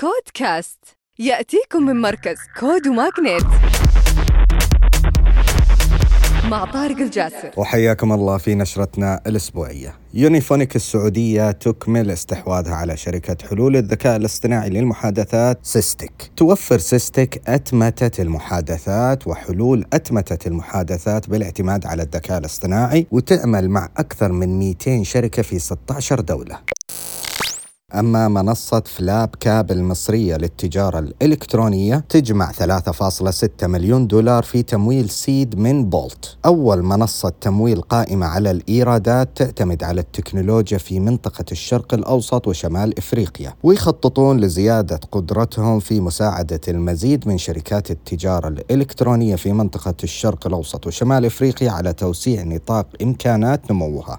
كودكاست. يأتيكم من مركز كود وماغنيت مع طارق الجاسر. وحياكم الله في نشرتنا الأسبوعية. يونيفونيك السعودية تكمل استحواذها على شركة حلول الذكاء الاصطناعي للمحادثات سيستك توفر سيستك أتمتة المحادثات وحلول أتمتة المحادثات بالاعتماد على الذكاء الاصطناعي وتعمل مع أكثر من 200 شركة في 16 دولة. أما منصة فلاب كاب المصرية للتجارة الإلكترونية تجمع 3.6 مليون دولار في تمويل سيد من بولت. أول منصة تمويل قائمة على الإيرادات تعتمد على التكنولوجيا في منطقة الشرق الأوسط وشمال إفريقيا ويخططون لزيادة قدرتهم في مساعدة المزيد من شركات التجارة الإلكترونية في منطقة الشرق الأوسط وشمال إفريقيا على توسيع نطاق إمكانات نموها.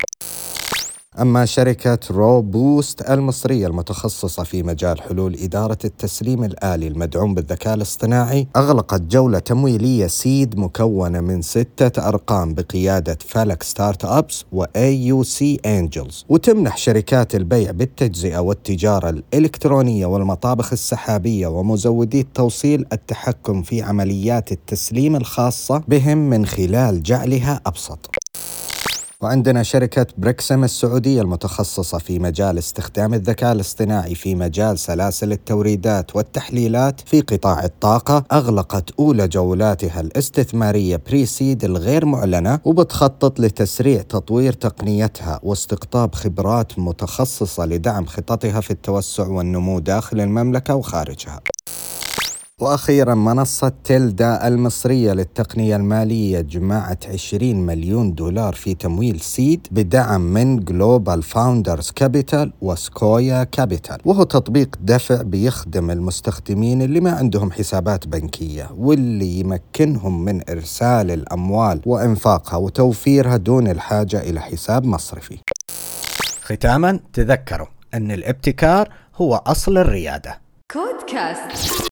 أما شركة رو بوست المصرية المتخصصة في مجال حلول إدارة التسليم الآلي المدعوم بالذكاء الاصطناعي أغلقت جولة تمويلية سيد مكونة من ستة أرقام بقيادة فالك ستارت أبس وأي يو سي أنجلز وتمنح شركات البيع بالتجزئة والتجارة الإلكترونية والمطابخ السحابية ومزودي التوصيل التحكم في عمليات التسليم الخاصة بهم من خلال جعلها أبسط. وعندنا شركة بريكسم السعودية المتخصصة في مجال استخدام الذكاء الاصطناعي في مجال سلاسل التوريدات والتحليلات في قطاع الطاقة أغلقت أولى جولاتها الاستثمارية بريسيد الغير معلنة وبتخطط لتسريع تطوير تقنيتها واستقطاب خبرات متخصصة لدعم خططها في التوسع والنمو داخل المملكة وخارجها. وأخيرا منصة تيلدا المصرية للتقنية المالية جمعت 20 مليون دولار في تمويل سيد بدعم من جلوبال فاوندرز كابيتال وسكويا كابيتال وهو تطبيق دفع بيخدم المستخدمين اللي ما عندهم حسابات بنكية واللي يمكنهم من إرسال الأموال وإنفاقها وتوفيرها دون الحاجة إلى حساب مصرفي. ختاما تذكروا أن الابتكار هو أصل الريادة. كودكاست.